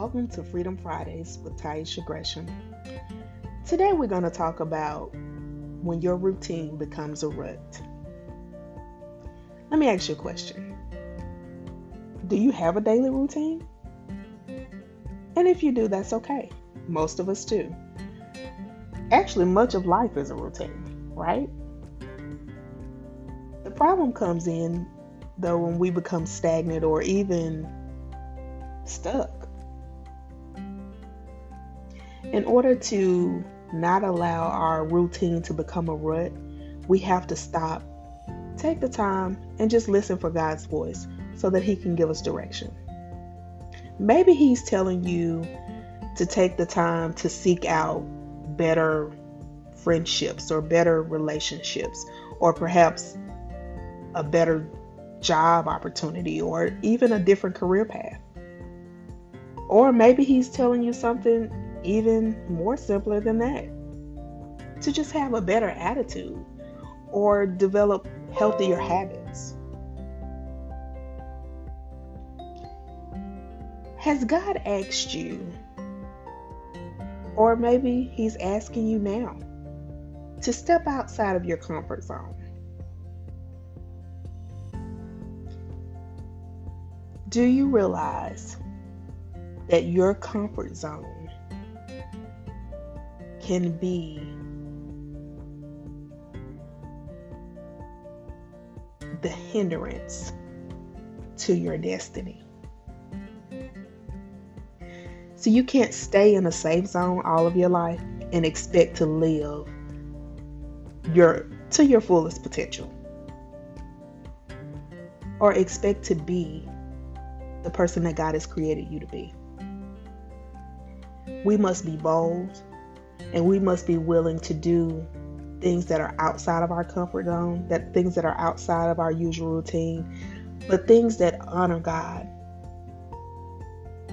welcome to Freedom Fridays with Taisha Gresham. Today we're going to talk about when your routine becomes a rut. Let me ask you a question Do you have a daily routine? And if you do, that's okay. Most of us do. Actually, much of life is a routine, right? The problem comes in, though, when we become stagnant or even stuck. In order to not allow our routine to become a rut, we have to stop, take the time, and just listen for God's voice so that He can give us direction. Maybe He's telling you to take the time to seek out better friendships or better relationships, or perhaps a better job opportunity, or even a different career path. Or maybe He's telling you something even more simpler than that to just have a better attitude or develop healthier habits. Has God asked you, or maybe He's asking you now, to step outside of your comfort zone? Do you realize that your comfort zone can be the hindrance to your destiny. So you can't stay in a safe zone all of your life and expect to live your to your fullest potential. Or expect to be the person that God has created you to be. We must be bold and we must be willing to do things that are outside of our comfort zone, that things that are outside of our usual routine, but things that honor God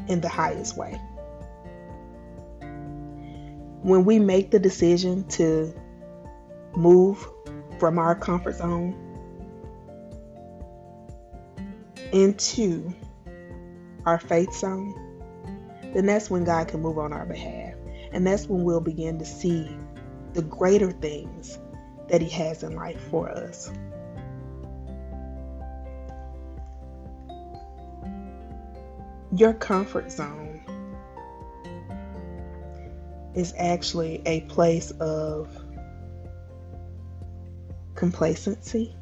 in the highest way. When we make the decision to move from our comfort zone into our faith zone, then that's when God can move on our behalf. And that's when we'll begin to see the greater things that He has in life for us. Your comfort zone is actually a place of complacency.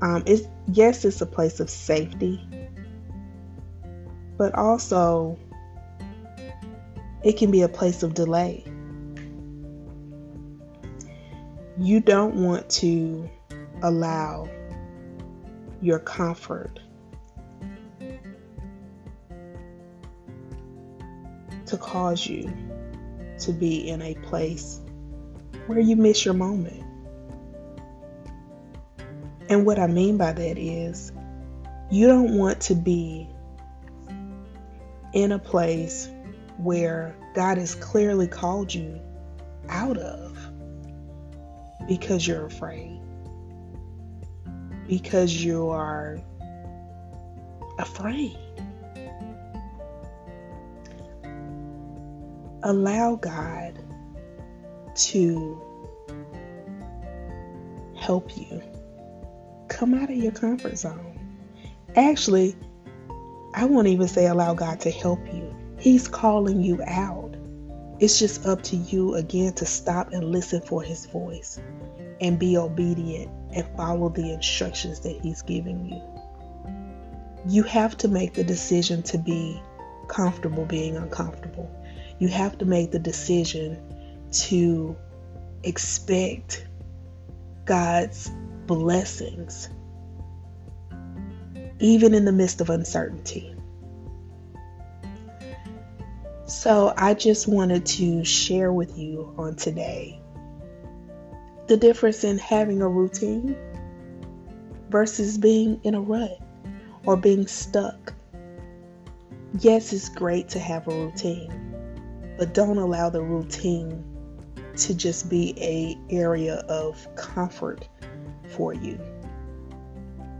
Um, it's yes, it's a place of safety, but also it can be a place of delay. You don't want to allow your comfort to cause you to be in a place where you miss your moment. And what I mean by that is, you don't want to be in a place where God has clearly called you out of because you're afraid, because you are afraid. Allow God to help you come out of your comfort zone. Actually, I won't even say allow God to help you. He's calling you out. It's just up to you again to stop and listen for His voice and be obedient and follow the instructions that He's giving you. You have to make the decision to be comfortable being uncomfortable. You have to make the decision to expect God's blessings, even in the midst of uncertainty. So, I just wanted to share with you on today the difference in having a routine versus being in a rut or being stuck. Yes, it's great to have a routine, but don't allow the routine to just be a area of comfort for you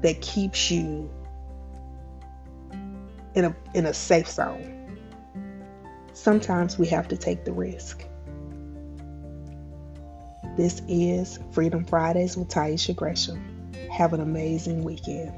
that keeps you in a in a safe zone sometimes we have to take the risk. This is Freedom Fridays with Taisha Gresham. Have an amazing weekend.